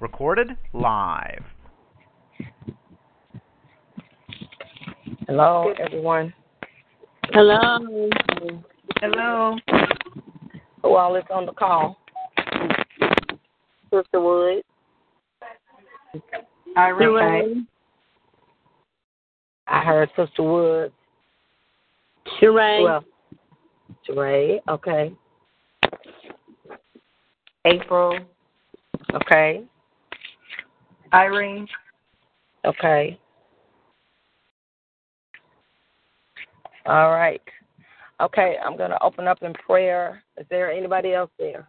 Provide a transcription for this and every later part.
Recorded live. Hello, everyone. Hello. Hello. Who all is on the call? Sister Wood. Irene. I heard Sister Woods. Sheree. Well, Sheree, okay. April, okay, Irene. okay. All right. Okay, I'm going to open up in prayer. Is there anybody else there?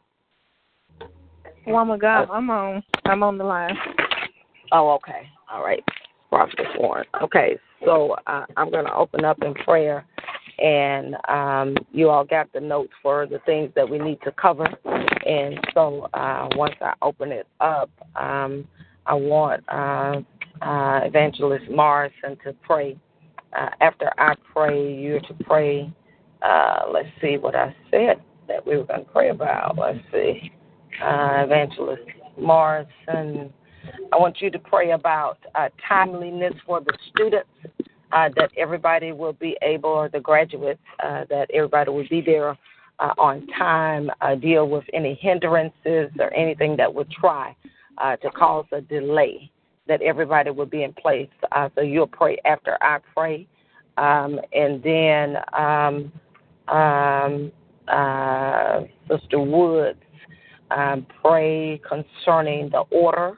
Woman God, I'm on. I'm on the line. Oh, okay. All right. Prophet Warren. Okay, so uh, I'm going to open up in prayer, and um, you all got the notes for the things that we need to cover. And so uh, once I open it up, um, I want uh, uh, Evangelist Morrison to pray. Uh, after I pray, you're to pray. Uh, let's see what I said that we were going to pray about. Let's see. Uh, Evangelist Morrison. I want you to pray about uh, timeliness for the students, uh, that everybody will be able, or the graduates, uh, that everybody will be there uh, on time, uh, deal with any hindrances or anything that would try uh, to cause a delay, that everybody would be in place. Uh, so you'll pray after I pray. Um, and then um, um, uh, Sister Woods um, pray concerning the order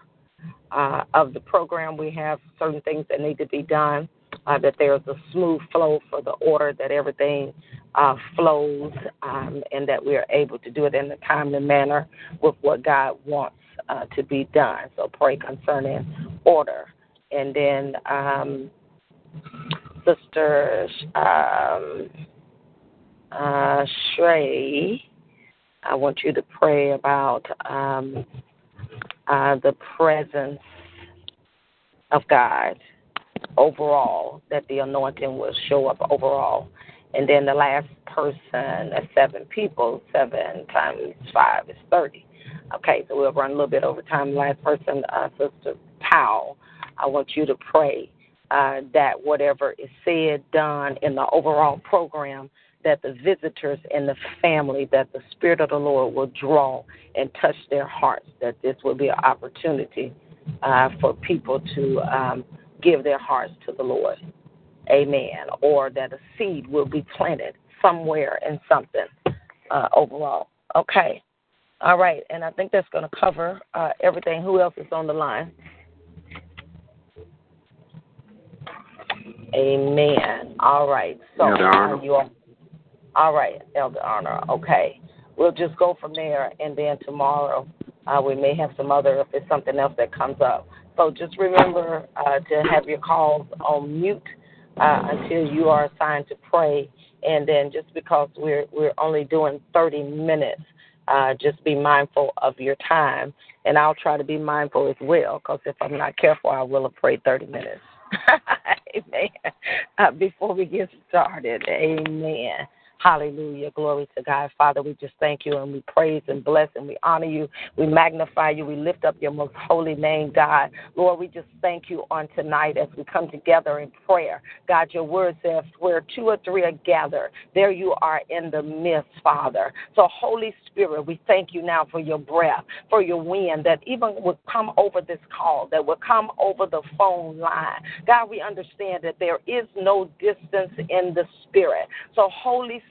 uh, of the program. We have certain things that need to be done, uh, that there's a smooth flow for the order, that everything uh, flows, um, and that we are able to do it in a timely manner with what God wants uh, to be done. So pray concerning order. And then um, Sister um, uh, Shrey, I want you to pray about um, uh, the presence of God overall, that the anointing will show up overall. And then the last person, seven people, seven times five is 30. Okay, so we'll run a little bit over time. Last person, uh, Sister Powell, I want you to pray uh, that whatever is said, done in the overall program, that the visitors and the family, that the Spirit of the Lord will draw and touch their hearts, that this will be an opportunity uh, for people to um, give their hearts to the Lord. Amen. Or that a seed will be planted somewhere in something uh, overall. Okay. All right. And I think that's going to cover uh, everything. Who else is on the line? Amen. All right. So you are, all right, Elder Honor. Okay. We'll just go from there, and then tomorrow uh, we may have some other, if it's something else that comes up. So just remember uh, to have your calls on mute uh, until you are assigned to pray. And then just because we're we're only doing 30 minutes, uh, just be mindful of your time. And I'll try to be mindful as well, because if I'm not careful, I will have prayed 30 minutes. Amen. Uh, before we get started, amen. Hallelujah. Glory to God. Father, we just thank you and we praise and bless and we honor you. We magnify you. We lift up your most holy name, God. Lord, we just thank you on tonight as we come together in prayer. God, your word says, where two or three are gathered, there you are in the midst, Father. So, Holy Spirit, we thank you now for your breath, for your wind that even would come over this call, that will come over the phone line. God, we understand that there is no distance in the spirit. So, Holy Spirit,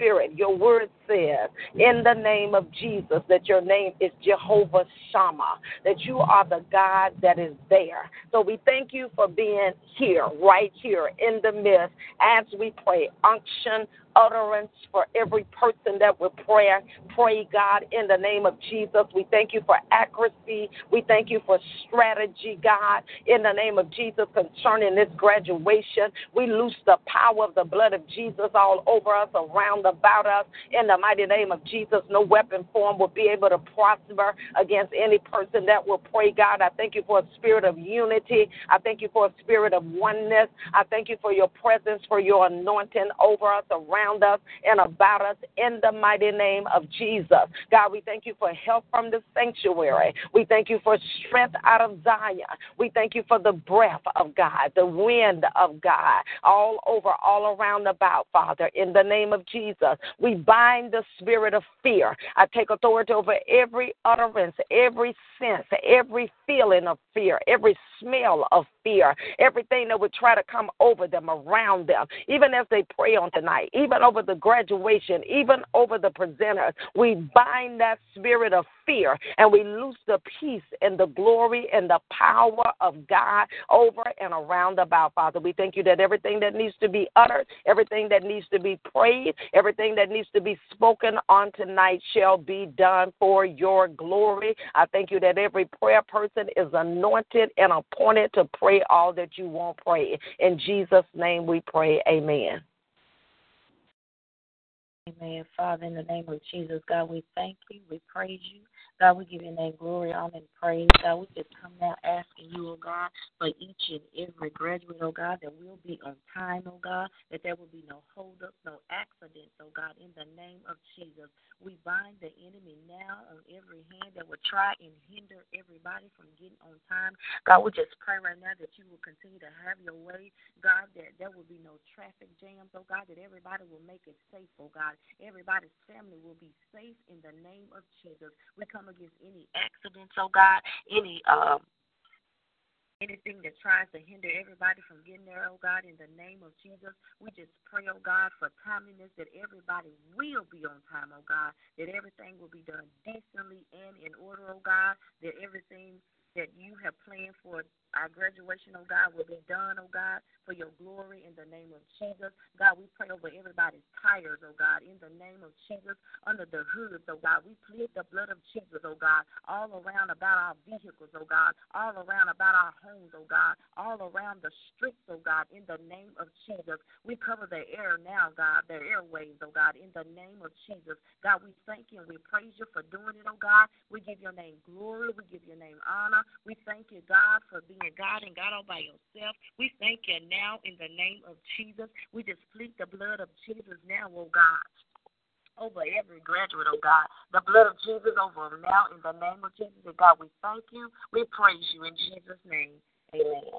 your word says, in the name of Jesus, that your name is Jehovah Shammah, that you are the God that is there. So we thank you for being here, right here in the midst, as we pray. Unction, utterance for every person that will pray. Pray, God, in the name of Jesus. We thank you for accuracy. We thank you for strategy, God, in the name of Jesus concerning this graduation. We loose the power of the blood of Jesus all over us, around about us. In the mighty name of Jesus, no weapon form will be able to prosper against any person that will pray, God. I thank you for a spirit of unity. I thank you for a spirit of oneness. I thank you for your presence, for your anointing over us, around us, and about us in the mighty name of Jesus. God, we thank you for help from the sanctuary. We thank you for strength out of Zion. We thank you for the breath of God, the wind of God, all over, all around about, Father, in the name of Jesus. We bind the spirit of fear. I take authority over every utterance, every sense, every feeling of fear, every smell of fear, everything that would try to come over them, around them, even as they pray on tonight, even over the graduation, even over the presenters. We bind that spirit of fear and we loose the peace and the glory and the power of God over and around about, Father. We thank you that everything that needs to be uttered, everything that needs to be prayed, everything that needs to be spoken on tonight shall be done for your glory. I thank you that every prayer person is anointed and appointed to pray all that you want pray. In Jesus' name we pray. Amen. Amen. Father, in the name of Jesus, God, we thank you. We praise you. God, we give your name glory, honor, and praise. God, we just come now asking you, oh God, for each and every graduate, oh God, that will be on time, oh God, that there will be no holdups, no accidents, oh God, in the name of Jesus. We bind the enemy now on every hand that will try and hinder everybody from getting on time. God, we just pray right now that you will continue to have your way, God, that there will be no traffic jams, oh God, that everybody will make it safe, oh God. Everybody's family will be safe in the name of Jesus. We come against any accidents, oh God, any um anything that tries to hinder everybody from getting there, oh God, in the name of Jesus. We just pray, oh God, for timeliness that everybody will be on time, oh God, that everything will be done decently and in order, oh God, that everything that you have planned for our graduation, oh God, will be done, oh God, for your glory in the name of Jesus. God, we pray over everybody's tires, oh God, in the name of Jesus, under the hoods, oh God. We plead the blood of Jesus, oh God, all around about our vehicles, oh God, all around about our homes, oh God, all around the streets, oh God, in the name of Jesus. We cover the air now, God, the airways, oh God, in the name of Jesus. God, we thank you and we praise you for doing it, oh God. We give your name glory. We give your name honor. We thank you, God, for being God and God all by yourself. We thank you now in the name of Jesus. We just plead the blood of Jesus now, oh God over every graduate, oh God. The blood of Jesus over them now in the name of Jesus. And God, we thank you. We praise you in Jesus' name. Amen.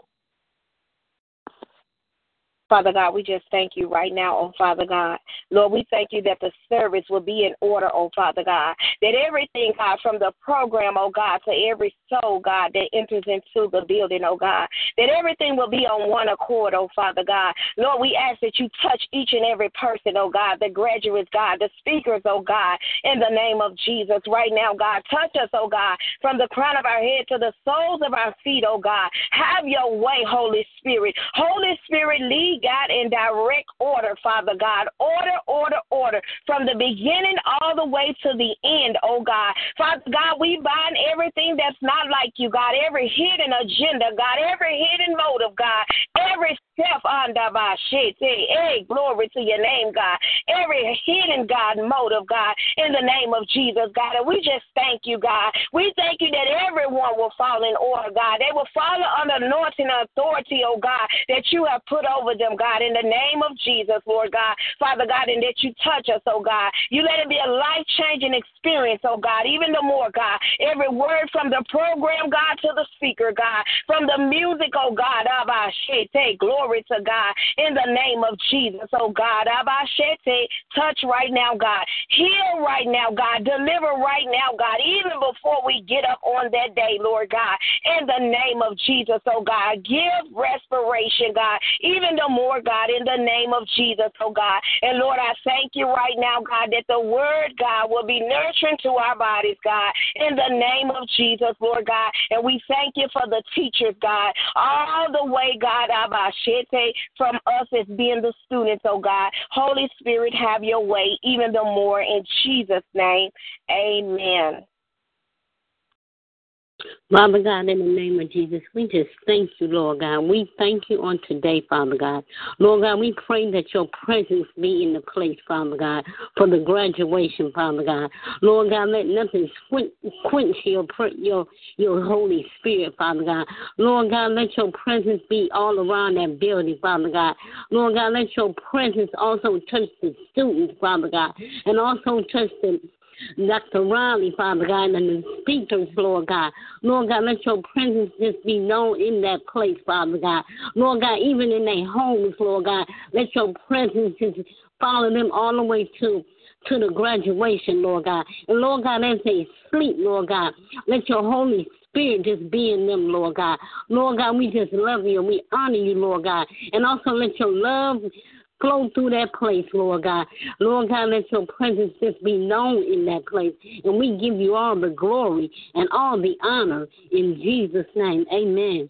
Father God, we just thank you right now, oh Father God. Lord, we thank you that the service will be in order, oh Father God. That everything, God, from the program, oh God, to every soul, God, that enters into the building, oh God, that everything will be on one accord, oh Father God. Lord, we ask that you touch each and every person, oh God, the graduates, God, the speakers, oh God, in the name of Jesus. Right now, God, touch us, oh God, from the crown of our head to the soles of our feet, oh God. Have your way, Holy Spirit. Holy Spirit, lead God, in direct order, Father God. Order, order, order from the beginning all the way to the end, oh God. Father God, we bind everything that's not like you, God, every hidden agenda, God, every hidden motive, God, every step under my shit. Hey, glory to your name, God. Every hidden God motive, God, in the name of Jesus, God. And we just thank you, God. We thank you that everyone will fall in order, God. They will follow under anointing authority, oh God, that you have put over them God, in the name of Jesus, Lord God. Father God, and that you touch us, oh God. You let it be a life changing experience, oh God, even the more, God. Every word from the program, God, to the speaker, God, from the music, oh God, of our shit. Abashete, glory to God, in the name of Jesus, oh God, Abashete, touch right now, God. Heal right now, God. Deliver right now, God, even before we get up on that day, Lord God, in the name of Jesus, oh God. Give respiration, God, even the more, God, in the name of Jesus, oh God. And Lord, I thank you right now, God, that the word, God, will be nurturing to our bodies, God, in the name of Jesus, Lord God. And we thank you for the teachers, God, all the way, God, Abashete, from us as being the students, oh God. Holy Spirit, have your way, even the more in Jesus' name. Amen. Father God, in the name of Jesus, we just thank you, Lord God. We thank you on today, Father God. Lord God, we pray that your presence be in the place, Father God, for the graduation, Father God. Lord God, let nothing quench your your your Holy Spirit, Father God. Lord God, let your presence be all around that building, Father God. Lord God, let your presence also touch the students, Father God, and also touch the Dr. Riley, Father God, and the speakers, Lord God. Lord God, let your presence just be known in that place, Father God. Lord God, even in their homes, Lord God, let your presence just follow them all the way to to the graduation, Lord God. And Lord God, as they sleep, Lord God, let your Holy Spirit just be in them, Lord God. Lord God, we just love you and we honor you, Lord God. And also let your love flow through that place, Lord God. Lord God, let your presence just be known in that place. And we give you all the glory and all the honor in Jesus' name. Amen.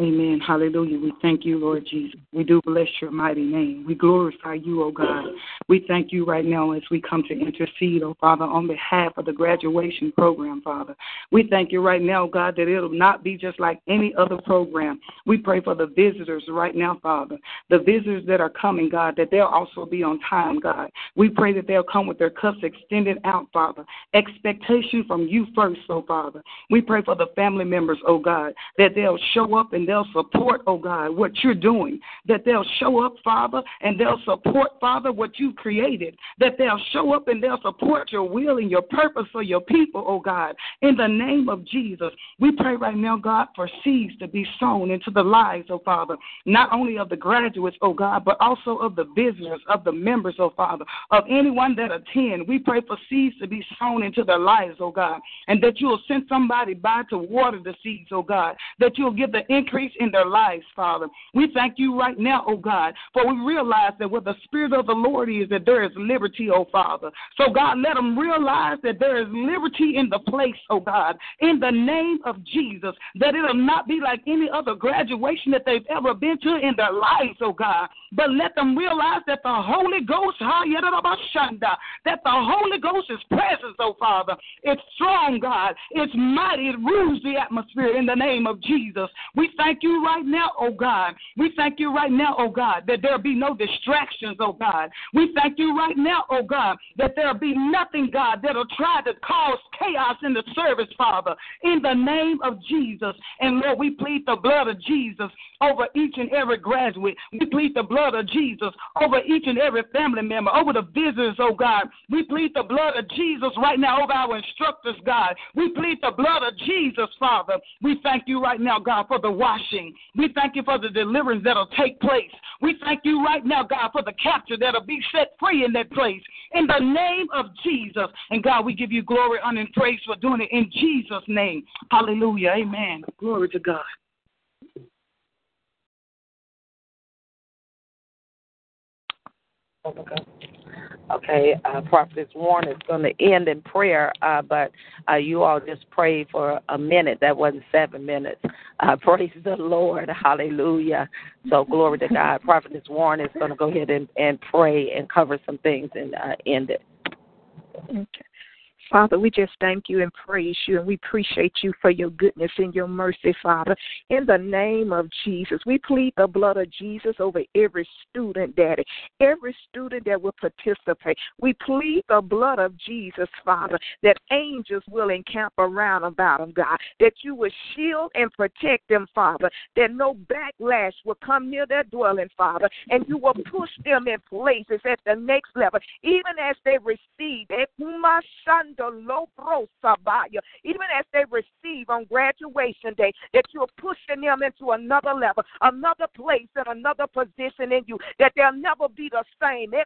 Amen. Hallelujah. We thank you, Lord Jesus. We do bless your mighty name. We glorify you, O God. We thank you right now as we come to intercede, oh Father, on behalf of the graduation program, Father. We thank you right now, God, that it'll not be just like any other program. We pray for the visitors right now, Father. The visitors that are coming, God, that they'll also be on time, God. We pray that they'll come with their cups extended out, Father. Expectation from you first, oh Father. We pray for the family members, oh God, that they'll show up and they'll support, oh God, what you're doing. That they'll show up, Father, and they'll support, Father, what you've created. That they'll show up and they'll support your will and your purpose for your people, oh God. In the name of Jesus, we pray right now, God, for seeds to be sown into the lives, oh Father, not only of the graduates, oh God, but also of the visitors, of the members, oh Father, of anyone that attend. We pray for seeds to be sown into their lives, oh God, and that you will send somebody by to water the seeds, oh God, that you'll give the increase increase in their lives, Father. We thank you right now, oh God, for we realize that where the Spirit of the Lord is, that there is liberty, oh Father. So, God, let them realize that there is liberty in the place, oh God, in the name of Jesus, that it'll not be like any other graduation that they've ever been to in their lives, oh God, but let them realize that the Holy Ghost, that the Holy Ghost is present, oh Father. It's strong, God. It's mighty. It rules the atmosphere in the name of Jesus. We thank thank you right now, oh God. We thank you right now, oh God, that there be no distractions, oh God. We thank you right now, oh God, that there be nothing, God, that'll try to cause chaos in the service, Father, in the name of Jesus. And Lord, we plead the blood of Jesus over each and every graduate. We plead the blood of Jesus over each and every family member, over the visitors, oh God. We plead the blood of Jesus right now over our instructors, God. We plead the blood of Jesus, Father. We thank you right now, God, for the wash washing. We thank you for the deliverance that'll take place. We thank you right now, God, for the capture that'll be set free in that place. In the name of Jesus. And God, we give you glory, honor, and praise for doing it in Jesus' name. Hallelujah. Amen. Glory to God. Oh okay. Okay, uh, Prophetess Warren is going to end in prayer, uh, but uh, you all just pray for a minute. That wasn't seven minutes. Uh, praise the Lord. Hallelujah. So, glory to God. Prophetess Warren is going to go ahead and, and pray and cover some things and uh, end it. Okay. Father, we just thank you and praise you, and we appreciate you for your goodness and your mercy, Father. In the name of Jesus, we plead the blood of Jesus over every student, Daddy, every student that will participate. We plead the blood of Jesus, Father, that angels will encamp around about them, God, that you will shield and protect them, Father, that no backlash will come near their dwelling, Father, and you will push them in places at the next level, even as they receive. Even as they receive on graduation day, that you're pushing them into another level, another place, and another position in you, that they'll never be the same. Eh,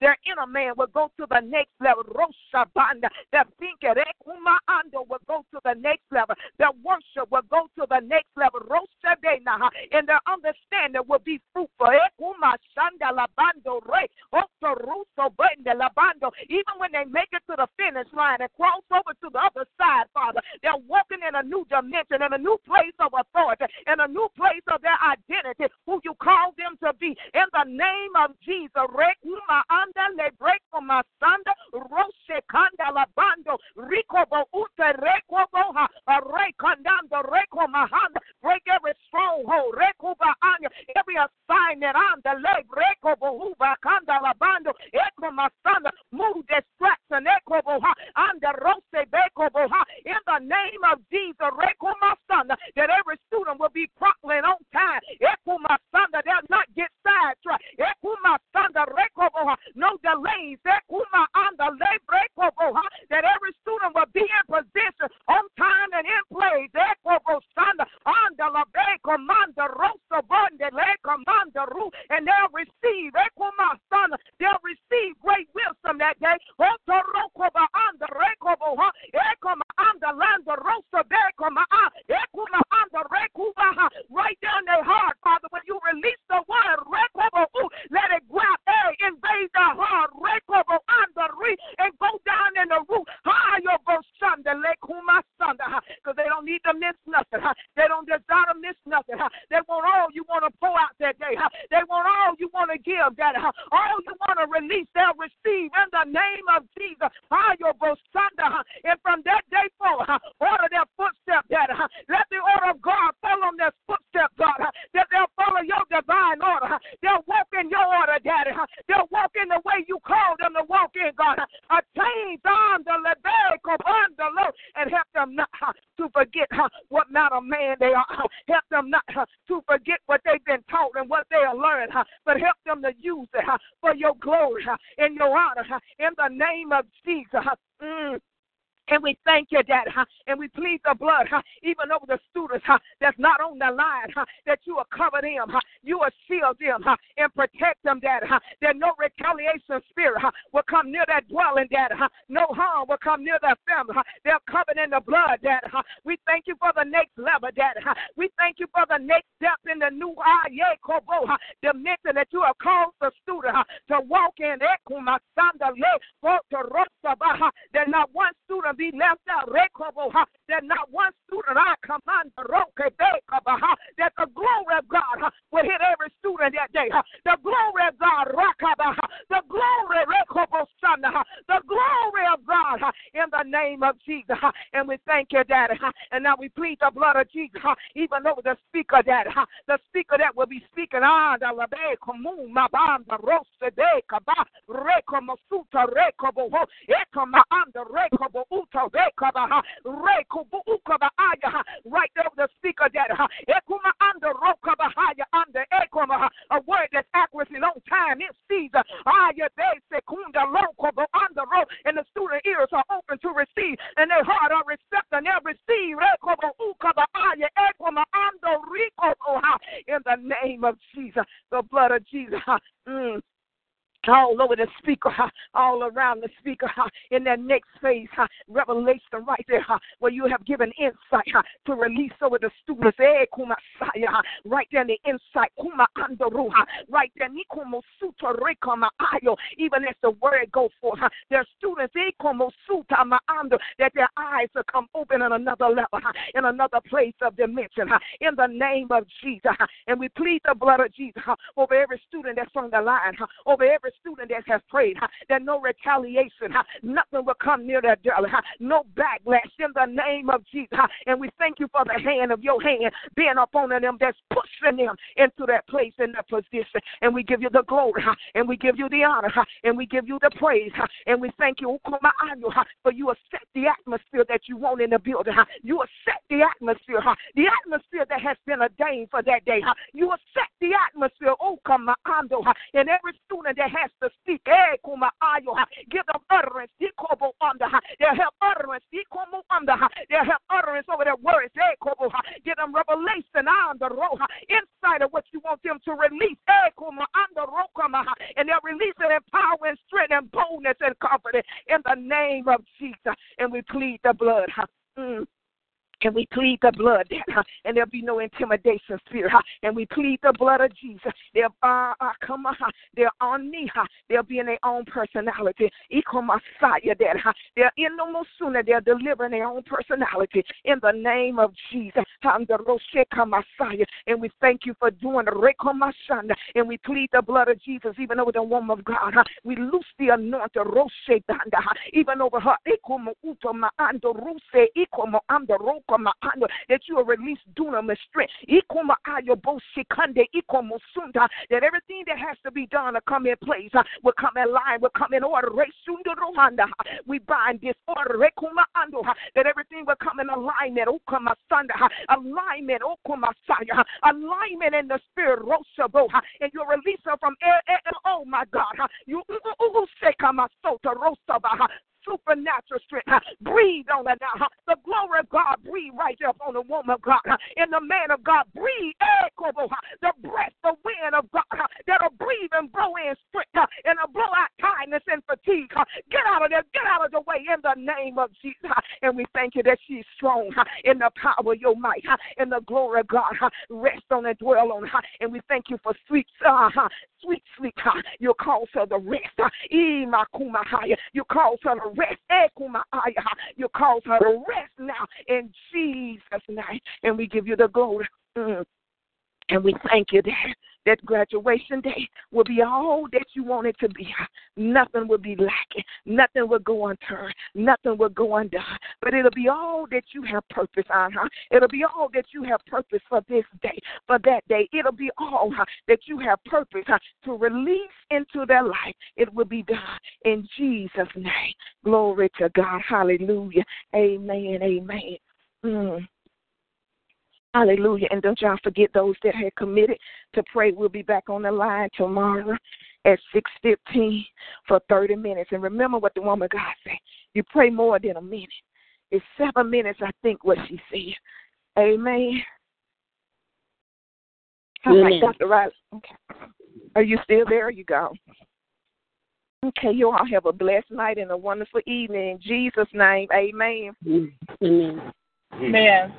their inner man will go to the next level. Their thinking eh, will go to the next level. Their worship will go to the next level. And their understanding will be fruitful eh, Even when they make it to the finish line and cross over to the other side, Father, they're walking in a new dimension, and a new place of authority, and a new place of their identity, who you call them to be. In the name of Jesus, Rekuma anda le breko masanda roshe kanda labando rikobo ute rekobo ha rekandando reko mahanda break every stronghold rekuba anya every assignment on the leg rekobo uba kanda labando eko masanda move distraction ekobo ha anda rose bekobo ha in the name of Jesus reko masanda that every student will be properly on time eko masanda they'll not get sidetracked eko masanda rekobo ha no delays ekuma anda le brekobo ha that every student will be in position on time and in place ekobo sanda anda la be commander rosa bonde le commander ru and they'll receive ekuma sanda they'll receive great wisdom that day otorokoba anda rekobo ha ekuma anda landa rosa be koma ekuma anda rekuba ha right down their heart father when you release the word rekobo let it grab hey invade the heart rekobo anda re and go down in the root higher go sanda le kuma sanda because they don't need to miss nothing they don't desire to miss nothing they want all you want to pour out that day they want all you want to give that all you want to release they'll receive in the name of Jesus higher go sanda and from that day forward order their footsteps that let the order of God fall on their footsteps God that they'll follow your divine order they'll walk in your order daddy they'll walk in the way you called them to walk in God attain on the level on the low and help them not to forget what not a man they are help them not to forget what they've been taught and what they are learned but help them to use it for your glory and your honor in the name of Jesus. Mm. And we thank you, Dad, huh? and we plead the blood, huh? even over the students huh? that's not on the line, that you will cover them? You will shield them, huh? and protect them, Dad. Huh? That no retaliation spirit huh? will come near that dwelling. Huh? No harm will come near their family. They're covered in the blood. Huh? We thank you for the next level. Huh? We thank you for the next step in the new Aye Kobo dimension that you have called the student to walk in. That not one student be left out. That not one student I command that the glory of God will hit every student that day. The glory of God, the glory, the glory of God in the name of Jesus. And we thank you, Daddy. And now we plead the blood of Jesus, even over the speaker, Daddy. The speaker that will be speaking ah, on the Labe Komu Mabanda Rosa de Kaba Reko Masuta Reko Boho Ekama Anda Reko Uta Rekaba Reko Ukaba Aya right there the speaker that Ekuma Anda Rokaba Haya Anda Ekoma a word that's accurate on time in season. Aya De Sekunda Loko Anda Ro and the student ears are open to receive and their heart are receptive and they'll receive. In the name of Jesus, the blood of Jesus. Mm all over the speaker, all around the speaker, in that next phase, revelation right there, where you have given insight to release over the students, eh, right there in the insight, right there, even as the word goes forth, their students, that their eyes will come open in another level, in another place of dimension, in the name of Jesus. And we plead the blood of Jesus over every student that's on the line, over every student that has prayed, that no retaliation, nothing will come near that door, no backlash in the name of Jesus. And we thank you for the hand of your hand being upon them that's pushing them into that place and that position. And we give you the glory, and we give you the honor, and we give you the praise, and we thank you for you will set the atmosphere that you want in the building. You will set the atmosphere, the atmosphere that has been ordained for that day. You will set the atmosphere, oh come and every student that has to speak, eh, give them utterance, they'll have utterance, they'll have utterance over their words, give them revelation on the roha, inside of what you want them to release, eh, and they'll release it in power and strength and boldness and confidence in the name of Jesus. And we plead the blood. And we plead the blood, and there'll be no intimidation spirit. And we plead the blood of Jesus. They'll uh, uh, come, uh, they're on me. They'll be in their own personality. Messiah, they're in no more sooner. They're delivering their own personality in the name of Jesus. And we thank you for doing. And we plead the blood of Jesus even over the woman of God. We loose the anointing even over her. That you will release dunamis strength. That everything that has to be done to come in place uh, will come in line, will come in order. Uh, we bind disorder. Uh, that everything will come in alignment. Alignment. Alignment in the spirit. And you'll release her from, oh my God. You supernatural strength. Breathe on her now. The glory of God, breathe right up on the woman of God. In the man of God, breathe the breath, the wind of God that'll breathe and blow in strength uh, and a blow out tiredness and fatigue. Uh. Get out of there, get out of the way in the name of Jesus. Uh. And we thank you that she's strong in the power of your might, in the glory of God. Rest on and dwell on her. And we thank you for sweet, uh, sweet sleep. You cause her the rest. You cause her to rest. You cause her to rest now in Jesus' name. And we give you the glory. Mm. And we thank you that that graduation day will be all that you want it to be. Nothing will be lacking. Nothing will go unturned. Nothing will go undone. But it'll be all that you have purpose on, huh? It'll be all that you have purpose for this day, for that day. It'll be all huh, that you have purpose huh, to release into their life. It will be done in Jesus' name. Glory to God. Hallelujah. Amen. Amen. Mm. Hallelujah. And don't y'all forget those that had committed to pray. We'll be back on the line tomorrow at 6.15 for 30 minutes. And remember what the woman God said. You pray more than a minute. It's seven minutes, I think, what she said. Amen. All right, Dr. Riley. Okay. Are you still there? you go. Okay, you all have a blessed night and a wonderful evening. In Jesus' name, amen. Amen. Amen. Amen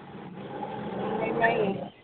rain.